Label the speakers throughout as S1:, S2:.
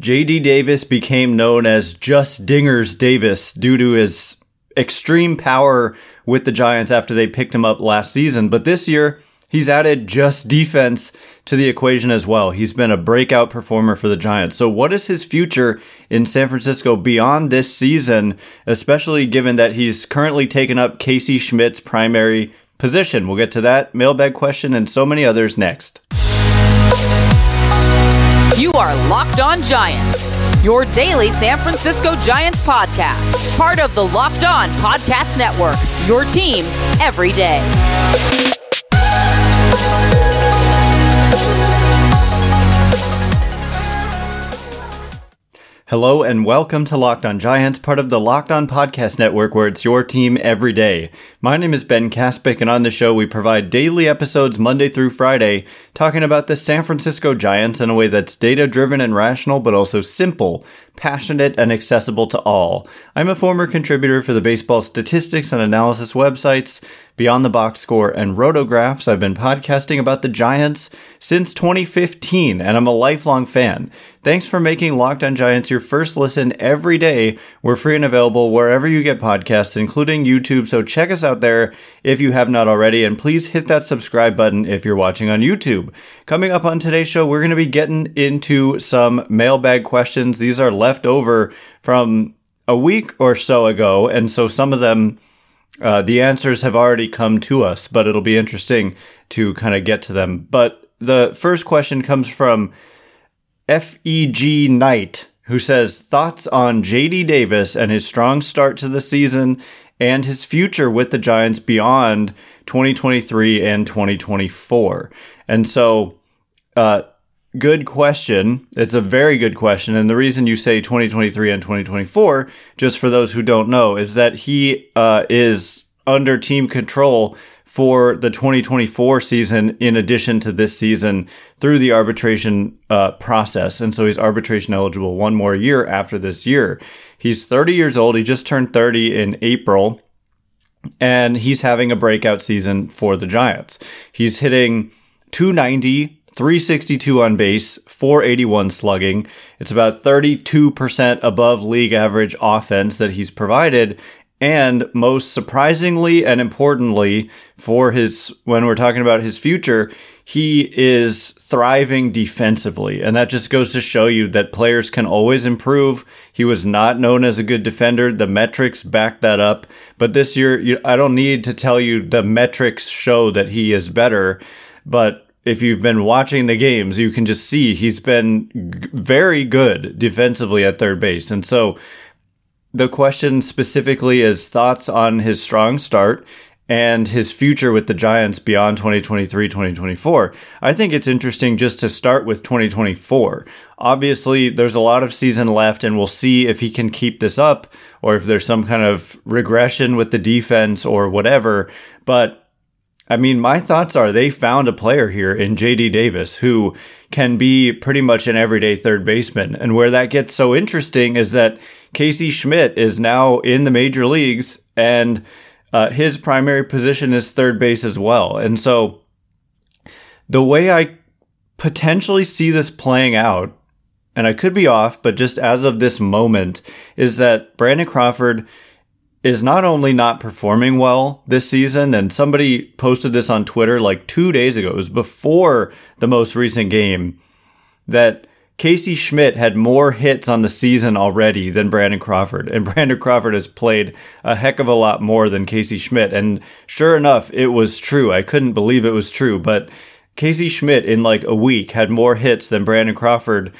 S1: JD Davis became known as Just Dingers Davis due to his extreme power with the Giants after they picked him up last season. But this year, he's added just defense to the equation as well. He's been a breakout performer for the Giants. So, what is his future in San Francisco beyond this season, especially given that he's currently taken up Casey Schmitt's primary position? We'll get to that mailbag question and so many others next.
S2: You are Locked On Giants, your daily San Francisco Giants podcast, part of the Locked On Podcast Network, your team every day.
S1: Hello and welcome to Locked On Giants, part of the Locked On Podcast Network, where it's your team every day. My name is Ben Kaspick, and on the show we provide daily episodes Monday through Friday, talking about the San Francisco Giants in a way that's data driven and rational, but also simple, passionate, and accessible to all. I'm a former contributor for the baseball statistics and analysis websites Beyond the Box Score, and Rotographs. I've been podcasting about the Giants since 2015, and I'm a lifelong fan. Thanks for making Locked on Giants your first listen every day. We're free and available wherever you get podcasts, including YouTube, so check us out there if you have not already, and please hit that subscribe button if you're watching on YouTube. Coming up on today's show, we're going to be getting into some mailbag questions. These are left over from a week or so ago, and so some of them uh, the answers have already come to us, but it'll be interesting to kind of get to them. But the first question comes from FEG Knight, who says thoughts on JD Davis and his strong start to the season and his future with the Giants beyond 2023 and 2024. And so, uh, good question. It's a very good question. And the reason you say 2023 and 2024, just for those who don't know, is that he uh, is under team control for the 2024 season in addition to this season through the arbitration uh, process. And so he's arbitration eligible one more year after this year. He's 30 years old. He just turned 30 in April. And he's having a breakout season for the Giants. He's hitting 290 362 on base, 481 slugging. It's about 32% above league average offense that he's provided. And most surprisingly and importantly for his, when we're talking about his future, he is thriving defensively. And that just goes to show you that players can always improve. He was not known as a good defender. The metrics back that up. But this year, I don't need to tell you the metrics show that he is better. But if you've been watching the games, you can just see he's been g- very good defensively at third base. And so the question specifically is thoughts on his strong start and his future with the Giants beyond 2023 2024. I think it's interesting just to start with 2024. Obviously, there's a lot of season left, and we'll see if he can keep this up or if there's some kind of regression with the defense or whatever. But I mean, my thoughts are they found a player here in JD Davis who can be pretty much an everyday third baseman. And where that gets so interesting is that Casey Schmitt is now in the major leagues and uh, his primary position is third base as well. And so the way I potentially see this playing out, and I could be off, but just as of this moment, is that Brandon Crawford is not only not performing well this season, and somebody posted this on Twitter like two days ago, it was before the most recent game, that Casey Schmitt had more hits on the season already than Brandon Crawford. And Brandon Crawford has played a heck of a lot more than Casey Schmitt. And sure enough, it was true. I couldn't believe it was true. But Casey Schmitt in like a week had more hits than Brandon Crawford.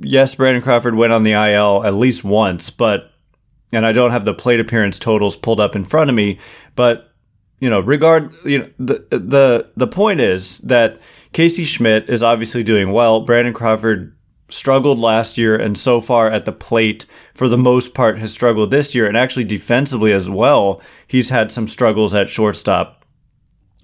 S1: Yes, Brandon Crawford went on the IL at least once, but and I don't have the plate appearance totals pulled up in front of me, but you know, regard you know the the the point is that Casey Schmitt is obviously doing well. Brandon Crawford struggled last year and so far at the plate for the most part has struggled this year and actually defensively as well. He's had some struggles at shortstop.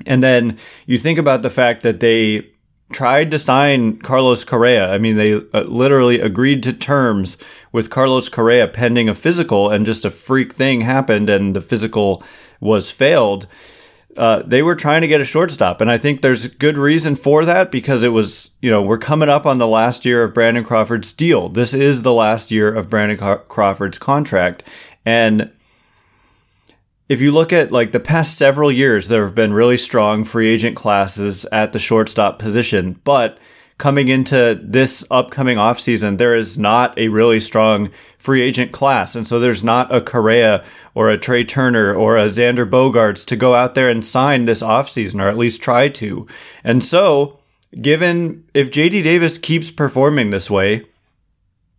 S1: And then you think about the fact that they tried to sign Carlos Correa. I mean, they uh, literally agreed to terms with Carlos Correa pending a physical, and just a freak thing happened, and the physical was failed. uh, they were trying to get a shortstop. And I think there's good reason for that because it was, you know, we're coming up on the last year of Brandon Crawford's deal. This is the last year of Brandon Crawford's contract. And if you look at like the past several years, there have been really strong free agent classes at the shortstop position. But coming into this upcoming offseason, there is not a really strong free agent class. And so there's not a Correa or a Trea Turner or a Xander Bogaerts to go out there and sign this offseason, or at least try to. And so, given if JD Davis keeps performing this way,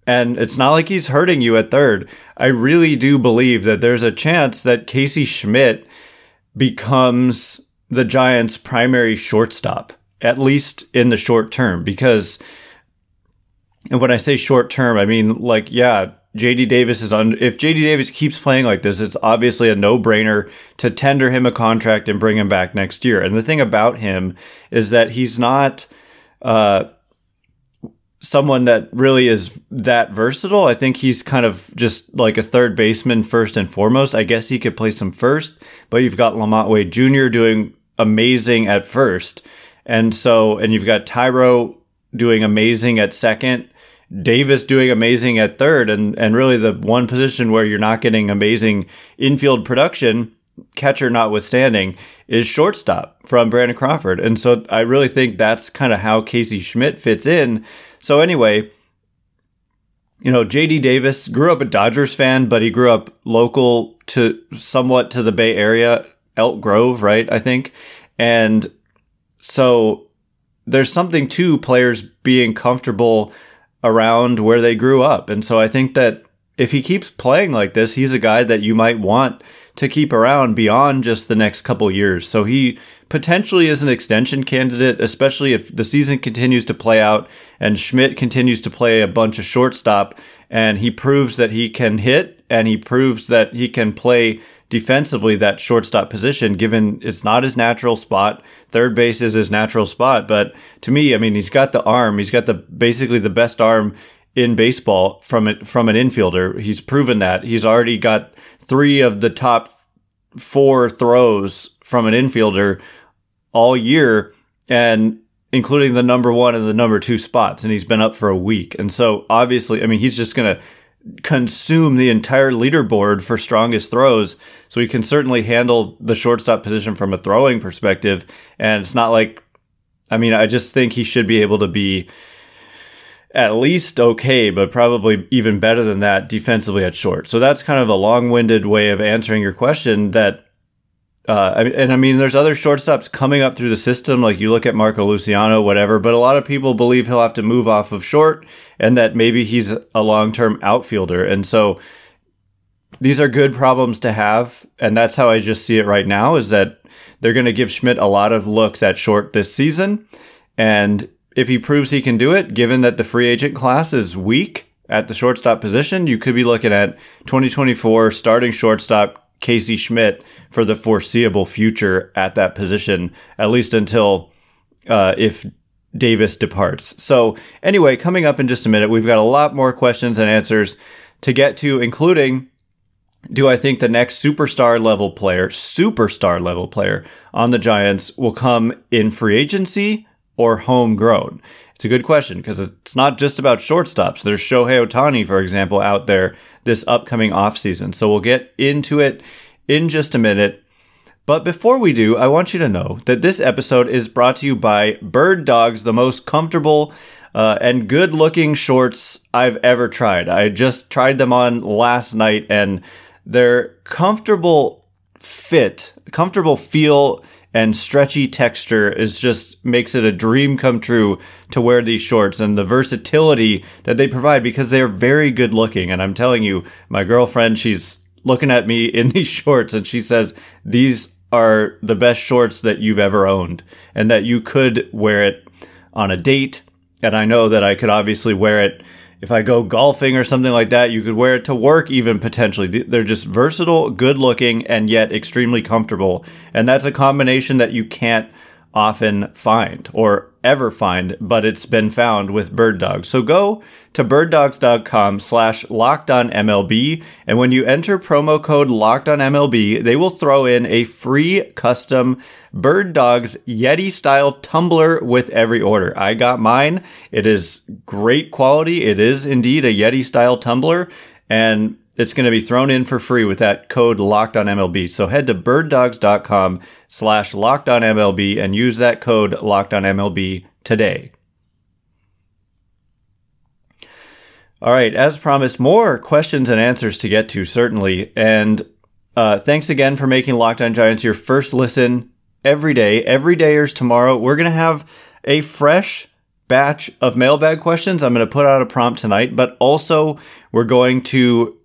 S1: and it's not like he's hurting you at third, I really do believe that there's a chance that Casey Schmitt becomes the Giants' primary shortstop at least in the short term, because, and when I say short term, I mean like, yeah, JD Davis is on, if JD Davis keeps playing like this, it's obviously a no brainer to tender him a contract and bring him back next year. And the thing about him is that he's not, uh, someone that really is that versatile. I think he's kind of just like a third baseman first and foremost. I guess he could play some first, but you've got LaMonte Wade Jr. doing amazing at first. And so, and you've got Thairo doing amazing at second, Davis doing amazing at third, and, and really the one position where you're not getting amazing infield production, catcher notwithstanding, is shortstop from Brandon Crawford. And so I really think that's kind of how Casey Schmitt fits in. So anyway, you know, JD Davis grew up a Dodgers fan, but he grew up local to somewhat to the Bay Area, Elk Grove, right? I think. And so there's something to players being comfortable around where they grew up. And so I think that if he keeps playing like this, he's a guy that you might want to keep around beyond just the next couple years. So he potentially is an extension candidate, especially if the season continues to play out and Schmitt continues to play a bunch of shortstop and he proves that he can hit and he proves that he can play defensively that shortstop position, given it's not his natural spot. Third base is his natural spot. But to me, I mean, he's got the arm. He's got the basically the best arm in baseball from it from an infielder. He's proven that. He's already got three of the top four throws from an infielder all year and including the number one and the number two spots. And he's been up for a week. And so obviously, I mean, he's just going to consume the entire leaderboard for strongest throws. So he can certainly handle the shortstop position from a throwing perspective. And it's not like, I mean, I just think he should be able to be at least okay, but probably even better than that defensively at short. So that's kind of a long winded way of answering your question that uh, and I mean, there's other shortstops coming up through the system. Like you look at Marco Luciano, whatever. But a lot of people believe he'll have to move off of short, and that maybe he's a long-term outfielder. And so these are good problems to have, and that's how I just see it right now. Is that they're going to give Schmitt a lot of looks at short this season, and if he proves he can do it, given that the free agent class is weak at the shortstop position, you could be looking at 2024 starting shortstop Casey Schmitt for the foreseeable future at that position, at least until uh, if Davis departs. So, anyway, coming up in just a minute, we've got a lot more questions and answers to get to, including do I think the next superstar level player, superstar level player on the Giants will come in free agency or homegrown? It's a good question because it's not just about shortstops. There's Shohei Ohtani, for example, out there this upcoming offseason. So we'll get into it in just a minute. But before we do, I want you to know that this episode is brought to you by Bird Dogs, the most comfortable uh, and good looking shorts I've ever tried. I just tried them on last night and they're comfortable fit, comfortable feel and stretchy texture is just makes it a dream come true to wear these shorts and the versatility that they provide because they're very good looking. And I'm telling you, my girlfriend, she's looking at me in these shorts and she says, these are the best shorts that you've ever owned and that you could wear it on a date. And I know that I could obviously wear it if I go golfing or something like that, you could wear it to work even potentially. They're just versatile, good looking, and yet extremely comfortable. And that's a combination that you can't often find or ever find, but it's been found with bird dogs. So go to birddogs.com slash locked on MLB. And when you enter promo code locked on MLB, they will throw in a free custom bird dogs Yeti style tumbler with every order. I got mine. It is great quality. It is indeed a Yeti style tumbler and it's going to be thrown in for free with that code locked on MLB. So head to birddogs.com slash locked on MLB and use that code locked on MLB today. All right, as promised, more questions and answers to get to, certainly. And uh, thanks again for making Locked On Giants your first listen every day. Every day is tomorrow. We're going to have a fresh batch of mailbag questions. I'm going to put out a prompt tonight, but also we're going to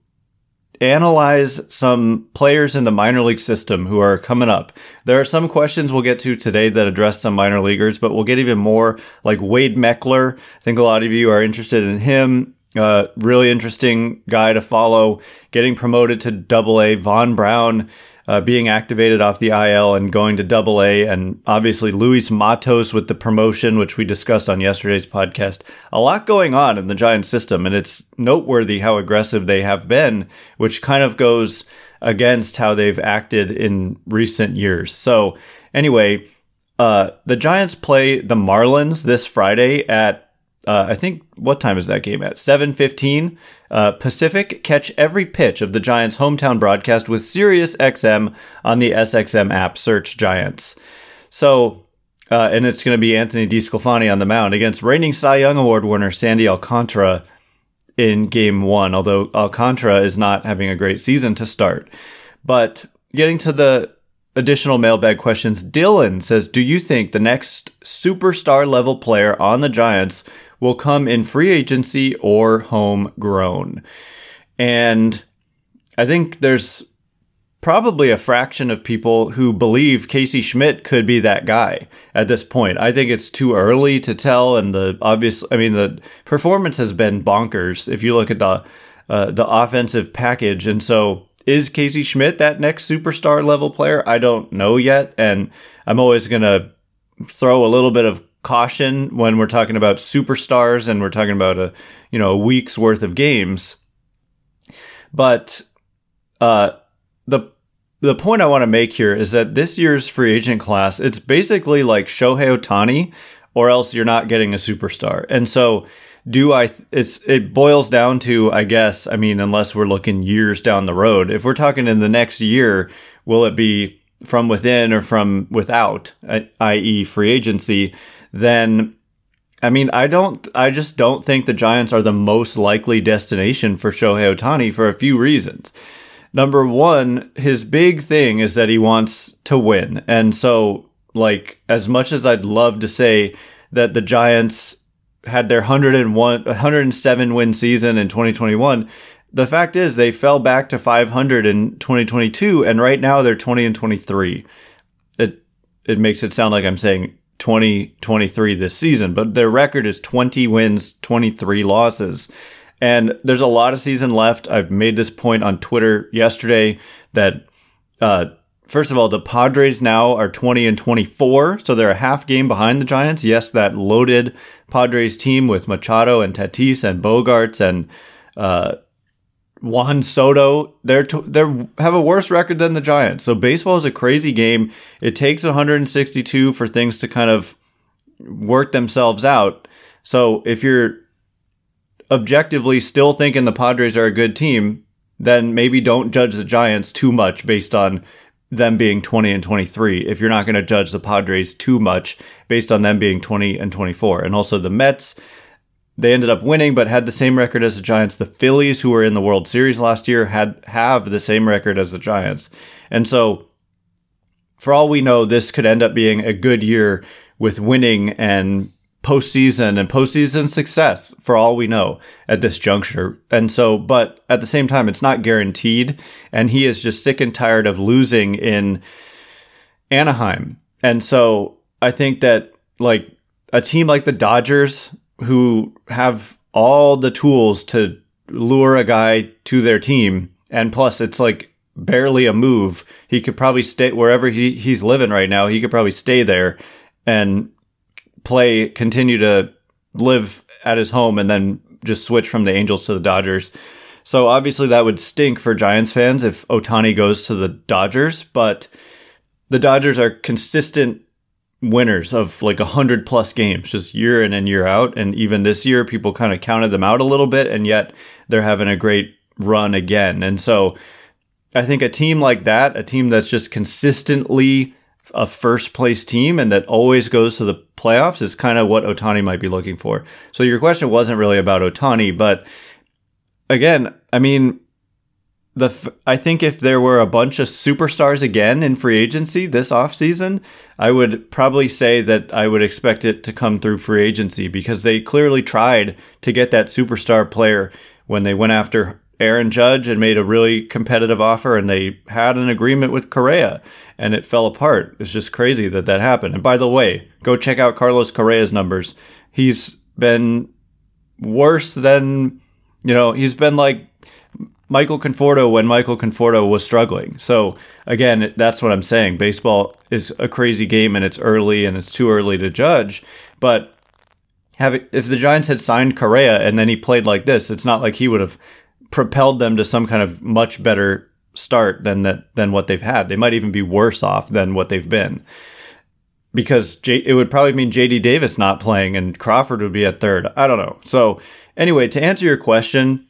S1: analyze some players in the minor league system who are coming up. There are some questions we'll get to today that address some minor leaguers, but we'll get even more like Wade Meckler. I think a lot of you are interested in him. Uh, really interesting guy to follow. Getting promoted to double A. Vaun Brown uh, being activated off the IL and going to double A, and obviously Luis Matos with the promotion, which we discussed on yesterday's podcast. A lot going on in the Giants system, and it's noteworthy how aggressive they have been, which kind of goes against how they've acted in recent years. So, anyway, uh, the Giants play the Marlins this Friday at uh, I think what time is that game at? 7:15 uh, Pacific. Catch every pitch of the Giants' hometown broadcast with SiriusXM on the SXM app. Search Giants. So, uh, and it's going to be Anthony DeSclafani on the mound against reigning Cy Young Award winner Sandy Alcantara in Game One. Although Alcantara is not having a great season to start, but getting to the additional mailbag questions. Dylan says, "Do you think the next superstar level player on the Giants will come in free agency or homegrown. And I think there's probably a fraction of people who believe Casey Schmitt could be that guy at this point. I think it's too early to tell, and the obvious, I mean, the performance has been bonkers if you look at the uh, the offensive package, and so. Is Casey Schmitt that next superstar level player? I don't know yet. And I'm always going to throw a little bit of caution when we're talking about superstars and we're talking about a you know a week's worth of games. But uh, the the point I want to make here is that this year's free agent class it's basically like Shohei Ohtani, or else you're not getting a superstar. And so, do I? It's it boils down to I guess I mean unless we're looking years down the road. If we're talking in the next year, will it be from within or from without, i.e., free agency? Then I mean, I don't, I just don't think the Giants are the most likely destination for Shohei Ohtani for a few reasons. Number one, his big thing is that he wants to win. And so, like, as much as I'd love to say that the Giants had their 101, 107 win season in 2021, the fact is they fell back to 500 in 2022, and right now they're 20 and 23. It, it makes it sound like I'm saying 2023 this season, but their record is 20 wins, 23 losses. And there's a lot of season left. I've made this point on Twitter yesterday that, uh, first of all, the Padres now are 20 and 24, so they're a half game behind the Giants. Yes, that loaded Padres team with Machado and Tatis and Bogaerts and, uh, Juan Soto, they're t- they're have a worse record than the Giants. So baseball is a crazy game. It takes 162 for things to kind of work themselves out. So if you're objectively still thinking the Padres are a good team, then maybe don't judge the Giants too much based on them being 20 and 23 if you're not going to judge the Padres too much based on them being 20 and 24. And also the Mets, they ended up winning, but had the same record as the Giants. The Phillies, who were in the World Series last year, had have the same record as the Giants. And so, for all we know, this could end up being a good year with winning and postseason and postseason success for all we know at this juncture. And so, but at the same time, it's not guaranteed. And he is just sick and tired of losing in Anaheim. And so I think that like a team like the Dodgers who have all the tools to lure a guy to their team. And plus, it's like barely a move. He could probably stay wherever he, he's living right now. He could probably stay there and play, continue to live at his home and then just switch from the Angels to the Dodgers. So obviously that would stink for Giants fans if Ohtani goes to the Dodgers, but the Dodgers are consistent winners of like a hundred plus games just year in and year out. And even this year, people kind of counted them out a little bit, and yet they're having a great run again. And so I think a team like that, a team that's just consistently a first place team and that always goes to the playoffs is kind of what Ohtani might be looking for. So your question wasn't really about Ohtani but again, I mean, the I think if there were a bunch of superstars again in free agency this offseason, I would probably say that I would expect it to come through free agency because they clearly tried to get that superstar player when they went after Aaron Judge and made a really competitive offer and they had an agreement with Correa and it fell apart. It's just crazy that that happened. And by the way, go check out Carlos Correa's numbers. He's been worse than, you know, he's been like Michael Conforto when Michael Conforto was struggling. So again, that's what I'm saying. Baseball is a crazy game and it's early and it's too early to judge. But have if the Giants had signed Correa and then he played like this, it's not like he would have propelled them to some kind of much better start than that than what they've had. They might even be worse off than what they've been. Because J- it would probably mean JD Davis not playing and Crawford would be at third. I don't know. So, anyway, to answer your question,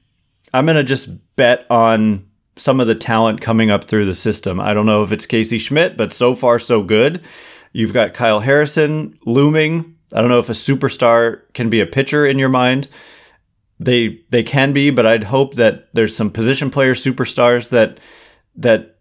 S1: I'm going to just bet on some of the talent coming up through the system. I don't know if it's Casey Schmitt, but so far so good. You've got Kyle Harrison looming. I don't know if a superstar can be a pitcher in your mind. They they can be, but I'd hope that there's some position player superstars that that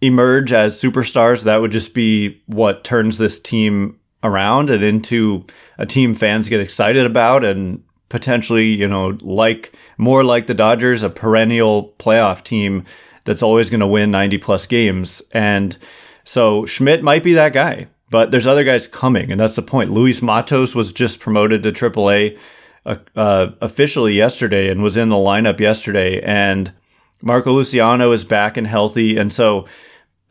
S1: emerge as superstars. That would just be what turns this team around and into a team fans get excited about and potentially, you know, like more like the Dodgers, a perennial playoff team that's always going to win 90 plus games. And so Schmitt might be that guy, but there's other guys coming. And that's the point. Luis Matos was just promoted to AAA uh, uh, officially yesterday and was in the lineup yesterday. And Marco Luciano is back and healthy. And so,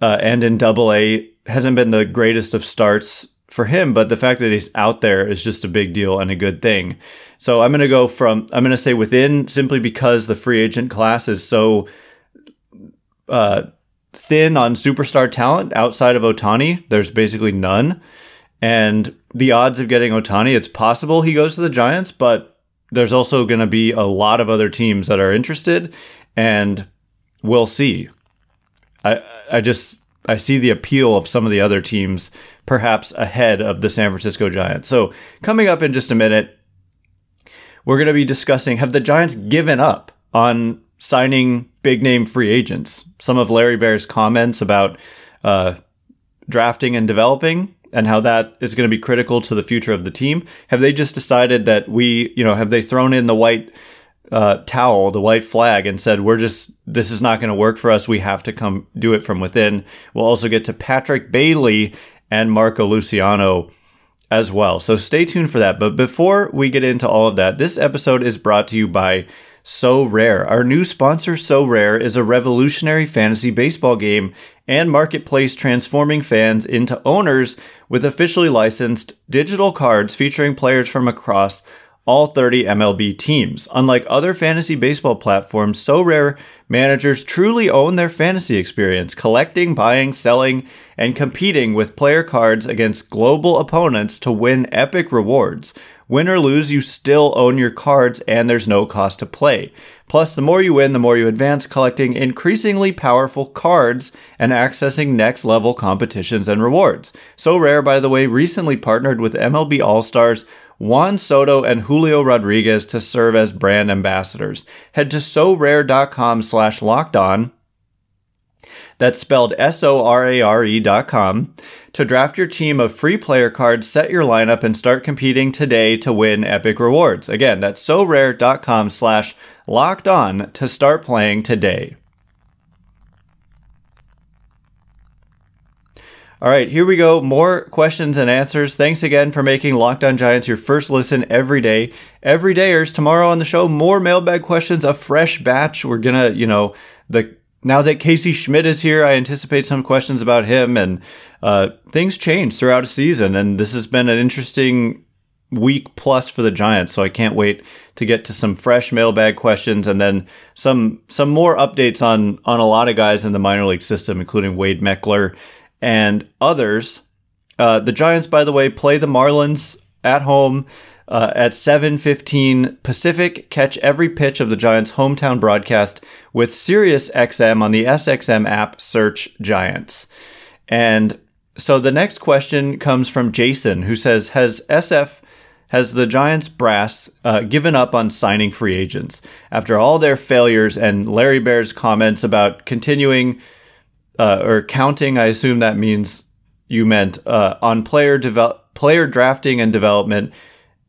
S1: uh, and in double A hasn't been the greatest of starts for him, but the fact that he's out there is just a big deal and a good thing. So I'm going to go from, I'm going to say within simply because the free agent class is so uh, thin on superstar talent outside of Ohtani. There's basically none. And the odds of getting Ohtani, it's possible he goes to the Giants, but there's also going to be a lot of other teams that are interested, and we'll see. I I just I see the appeal of some of the other teams perhaps ahead of the San Francisco Giants. So, coming up in just a minute, we're going to be discussing have the Giants given up on signing big name free agents? Some of Larry Baer's comments about uh, drafting and developing and how that is going to be critical to the future of the team. Have they just decided that we, you know, have they thrown in the white uh, towel, the white flag, and said, We're just, this is not going to work for us. We have to come do it from within. We'll also get to Patrick Bailey and Marco Luciano as well. So stay tuned for that. But before we get into all of that, this episode is brought to you by Sorare. Our new sponsor, Sorare, is a revolutionary fantasy baseball game and marketplace transforming fans into owners with officially licensed digital cards featuring players from across all 30 MLB teams. Unlike other fantasy baseball platforms, Sorare managers truly own their fantasy experience, collecting, buying, selling, and competing with player cards against global opponents to win epic rewards. Win or lose, you still own your cards and there's no cost to play. Plus, the more you win, the more you advance, collecting increasingly powerful cards and accessing next level competitions and rewards. Sorare, by the way, recently partnered with MLB All Stars Juan Soto and Julio Rodriguez to serve as brand ambassadors. Head to sorare.com slash locked on. That's spelled S-O-R-A-R-E dot com to draft your team of free player cards, set your lineup, and start competing today to win epic rewards. Again, that's sorare.com slash locked on to start playing today. All right, here we go. More questions and answers. Thanks again for making Locked On Giants your first listen every day. Every dayers tomorrow on the show, more mailbag questions, a fresh batch. We're gonna, you know, the now that Casey Schmitt is here, I anticipate some questions about him, and uh, things change throughout a season. And this has been an interesting week plus for the Giants. So I can't wait to get to some fresh mailbag questions and then some some more updates on on a lot of guys in the minor league system, including Wade Meckler and others. Uh, the Giants, by the way, play the Marlins at home uh, at 7:15 Pacific. Catch every pitch of the Giants' hometown broadcast with SiriusXM on the SXM app. Search Giants. And so the next question comes from Jason, who says, "Has SF has the Giants brass uh, given up on signing free agents after all their failures and Larry Baer's comments about continuing uh, or counting? I assume that means you meant uh, on player develop player drafting and development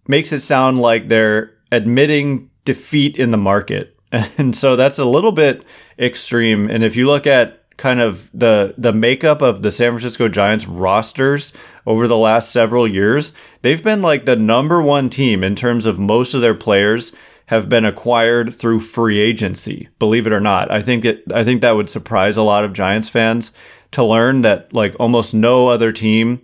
S1: makes it sound like they're admitting defeat in the market. And so that's a little bit extreme. And if you look at kind of the the makeup of the San Francisco Giants rosters over the last several years, they've been like the number one team in terms of most of their players have been acquired through free agency. Believe it or not, I think it. I think that would surprise a lot of Giants fans to learn that like almost no other team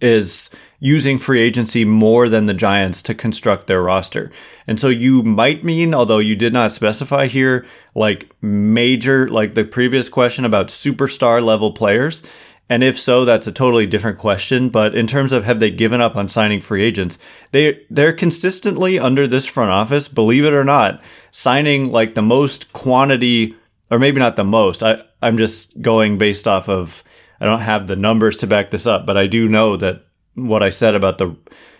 S1: is using free agency more than the Giants to construct their roster. And so you might mean, although you did not specify here, like major, like the previous question about superstar level players. And if so, that's a totally different question. But in terms of have they given up on signing free agents, they they're consistently under this front office, believe it or not, signing like the most quantity, or maybe not the most. I I'm just going based off of I don't have the numbers to back this up, but I do know that what I said about the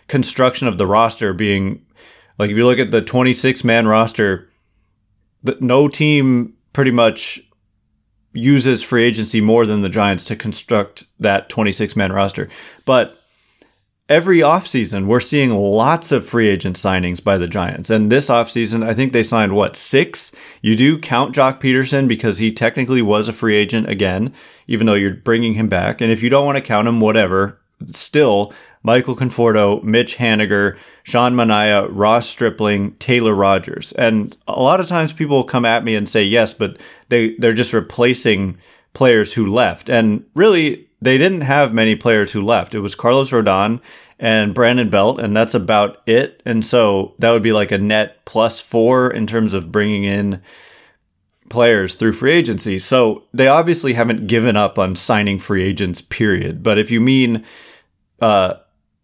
S1: construction of the roster being like if you look at the 26 man roster, no team pretty much uses free agency more than the Giants to construct that 26 man roster. But every offseason, we're seeing lots of free agent signings by the Giants. And this offseason, I think they signed what, six? You do count Joc Pederson because he technically was a free agent again, even though you're bringing him back. And if you don't want to count him, whatever still Michael Conforto, Mitch Haniger, Sean Manaea, Ross Stripling, Taylor Rogers. And a lot of times people come at me and say, yes, but they, they're just replacing players who left. And really, they didn't have many players who left. It was Carlos Rodon and Brandon Belt, and that's about it. And so that would be like a net plus four in terms of bringing in players through free agency. So they obviously haven't given up on signing free agents, period. But if you mean uh,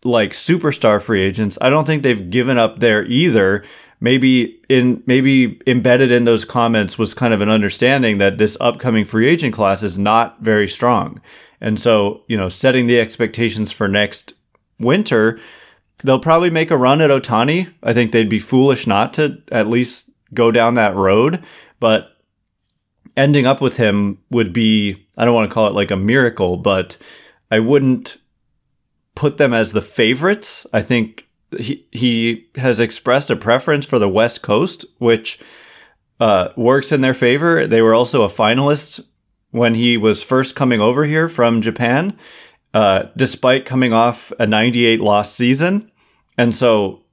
S1: like superstar free agents, I don't think they've given up there either. Maybe in maybe embedded in those comments was kind of an understanding that this upcoming free agent class is not very strong. And so, you know, setting the expectations for next winter, they'll probably make a run at Ohtani. I think they'd be foolish not to at least go down that road. But ending up with him would be, I don't want to call it like a miracle, but I wouldn't put them as the favorites. I think he, he has expressed a preference for the West Coast, which uh, works in their favor. They were also a finalist when he was first coming over here from Japan, uh, despite coming off a 98 loss season. And so,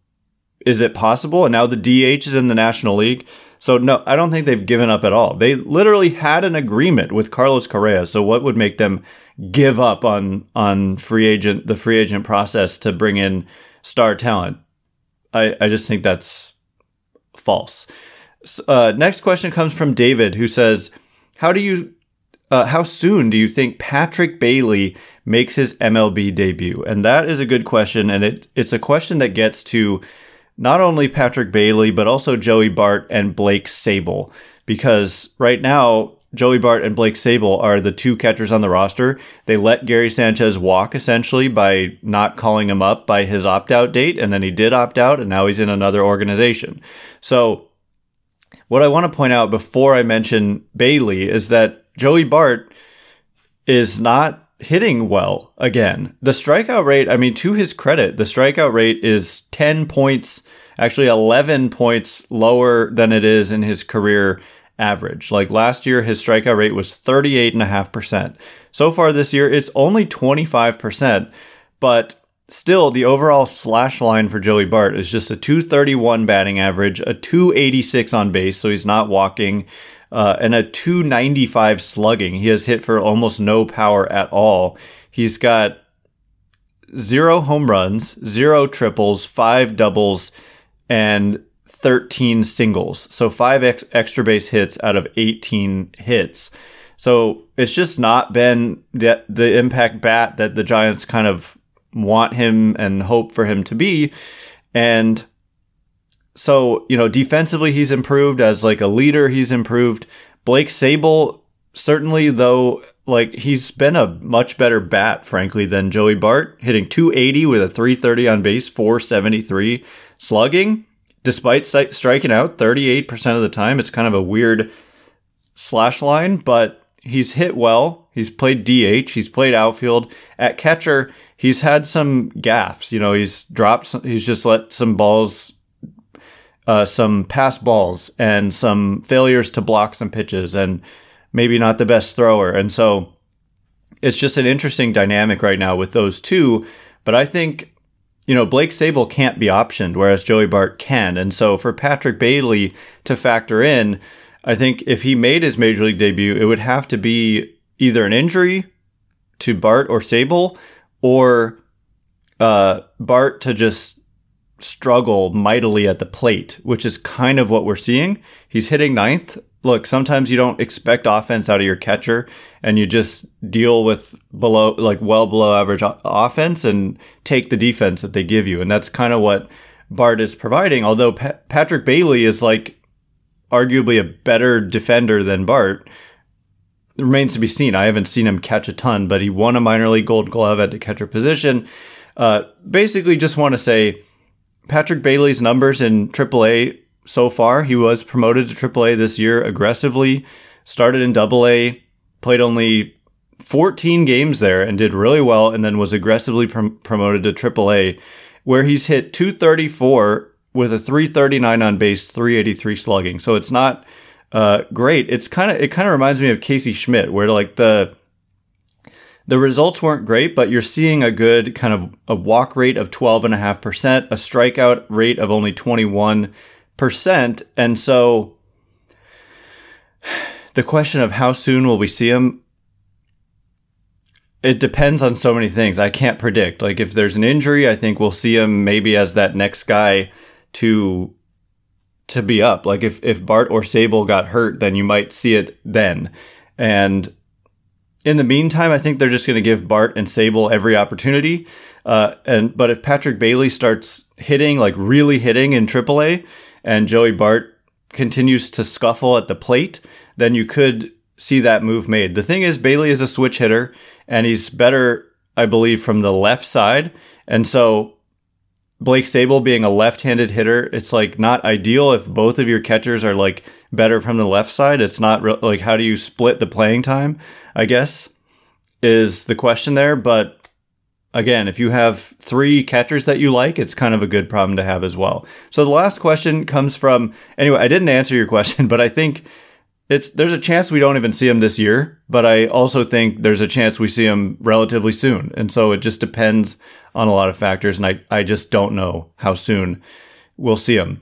S1: is it possible? And now the DH is in the National League. So no, I don't think they've given up at all. They literally had an agreement with Carlos Correa. So what would make them give up on on free agent the free agent process to bring in star talent? I I just think that's false. Uh, next question comes from David, who says, "How do you uh, how soon do you think Patrick Bailey makes his MLB debut? And that is a good question, and it it's a question that gets to not only Patrick Bailey, but also Joey Bart and Blake Sabol. Because right now, Joey Bart and Blake Sabol are the two catchers on the roster. They let Gary Sanchez walk essentially by not calling him up by his opt out date. And then he did opt out, and now he's in another organization. So, what I want to point out before I mention Bailey is that Joey Bart is not hitting well again. The strikeout rate, I mean, to his credit, the strikeout rate is 10 points, actually 11 points lower than it is in his career average. Like last year, his strikeout rate was 38.5%. So far this year, it's only 25%, but still the overall slash line for Joey Bart is just a 231 batting average, a 286 on base, so he's not walking, uh, and a 295 slugging. He has hit for almost no power at all. He's got zero home runs, zero triples, five doubles, and 13 singles. So five ex- extra base hits out of 18 hits. So it's just not been the, the impact bat that the Giants kind of want him and hope for him to be. And so, you know, defensively, he's improved as like a leader. He's improved. Blake Sabol, certainly, though, like he's been a much better bat, frankly, than Joey Bart, hitting 280 with a 330 on base, 473 slugging, despite striking out 38% of the time. It's kind of a weird slash line, but he's hit well. He's played DH. He's played outfield. At catcher, he's had some gaffes. You know, he's dropped. Some, he's just let some balls, uh, some pass balls, and some failures to block some pitches, and maybe not the best thrower. And so, it's just an interesting dynamic right now with those two. But I think. You know, Blake Sabol can't be optioned, whereas Joey Bart can. And so for Patrick Bailey to factor in, I think if he made his major league debut, it would have to be either an injury to Bart or Sabol or uh, Bart to just struggle mightily at the plate, which is kind of what we're seeing. He's hitting ninth. Look, sometimes you don't expect offense out of your catcher and you just deal with below, like well below average offense and take the defense that they give you. And that's kind of what Bart is providing. Although pa- Patrick Bailey is like arguably a better defender than Bart. Remains to be seen. I haven't seen him catch a ton, but he won a minor league gold glove at the catcher position. Uh, basically, just want to say Patrick Bailey's numbers in AAA so far. He was promoted to AAA this year aggressively, started in AA, played only 14 games there and did really well, and then was aggressively prom- promoted to AAA, where he's hit 234 with a 339 on base, 383 slugging. So it's not uh, great. It's kind of it kind of reminds me of Casey Schmitt, where like the the results weren't great, but you're seeing a good kind of a walk rate of 12.5%, a strikeout rate of only 21%. And so the question of how soon will we see him it depends on so many things. I can't predict. Like if there's an injury, I think we'll see him maybe as that next guy to to be up. Like if if Bart or Sabol got hurt, then you might see it then. And in the meantime, I think they're just going to give Bart and Sabol every opportunity. Uh, and but if Patrick Bailey starts hitting like really hitting in AAA, and Joey Bart continues to scuffle at the plate, then you could see that move made. The thing is, Bailey is a switch hitter, and he's better, I believe, from the left side. And so Blake Sabol being a left-handed hitter, it's like not ideal if both of your catchers are like better from the left side. It's not re- like how do you split the playing time? I guess is the question there. But again, if you have three catchers that you like, it's kind of a good problem to have as well. So the last question comes from anyway. I didn't answer your question, but I think it's there's a chance we don't even see him this year, but I also think there's a chance we see him relatively soon. And so it just depends on a lot of factors, and I, I just don't know how soon we'll see him.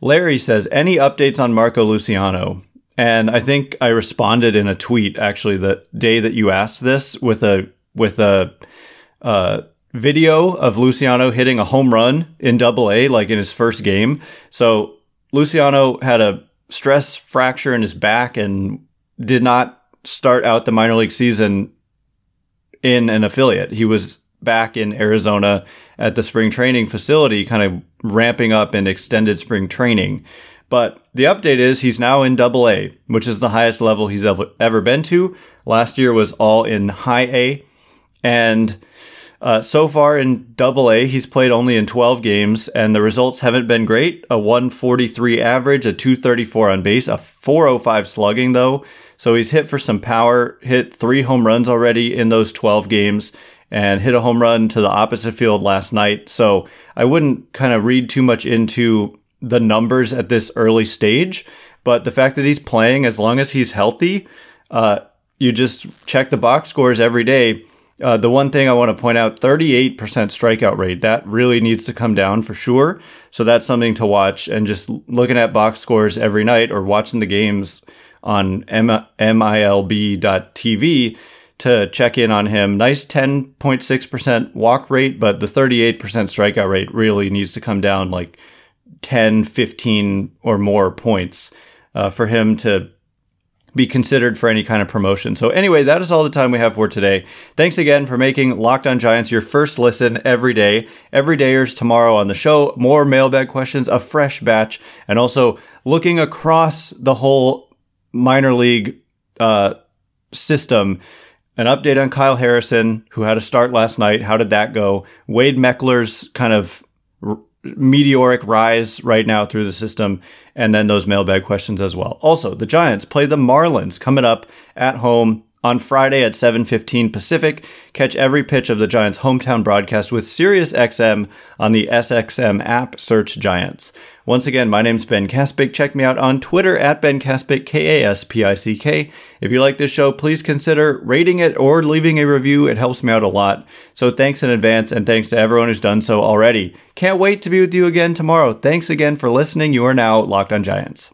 S1: Larry says, any updates on Marco Luciano? And I think I responded in a tweet actually the day that you asked this with a with a uh, video of Luciano hitting a home run in Double A, like in his first game. So Luciano had a stress fracture in his back and did not start out the minor league season in an affiliate. He was back in Arizona at the spring training facility, kind of ramping up in extended spring training. But the update is he's now in double A, which is the highest level he's ever, been to. Last year was all in high A. And uh, so far in Double A, he's played only in 12 games, and the results haven't been great. A 143 average, a 234 on base, a 405 slugging though. So he's hit for some power, hit three home runs already in those 12 games, and hit a home run to the opposite field last night. So I wouldn't kind of read too much into the numbers at this early stage, but the fact that he's playing, as long as he's healthy, uh, you just check the box scores every day Uh, the one thing I want to point out 38% strikeout rate. That really needs to come down for sure. So that's something to watch. And just looking at box scores every night or watching the games on M- MILB.tv to check in on him. Nice 10.6% walk rate, but the 38% strikeout rate really needs to come down like 10, 15 or more points uh, for him to be considered for any kind of promotion. So anyway, that is all the time we have for today. Thanks again for making Locked On Giants your first listen every day. Every dayers tomorrow on the show, more mailbag questions, a fresh batch, and also looking across the whole minor league uh, system. An update on Kyle Harrison, who had a start last night. How did that go? Wade Meckler's kind of meteoric rise right now through the system, and then those mailbag questions as well. Also, the Giants play the Marlins coming up at home on Friday at 7:15 Pacific. Catch every pitch of the Giants' hometown broadcast with SiriusXM on the SXM app. Search Giants. Once again, my name's Ben Kaspick. Check me out on Twitter at Ben Kaspick, K-A-S-P-I-C-K. If you like this show, please consider rating it or leaving a review. It helps me out a lot. So thanks in advance, and thanks to everyone who's done so already. Can't wait to be with you again tomorrow. Thanks again for listening. You are now Locked on Giants.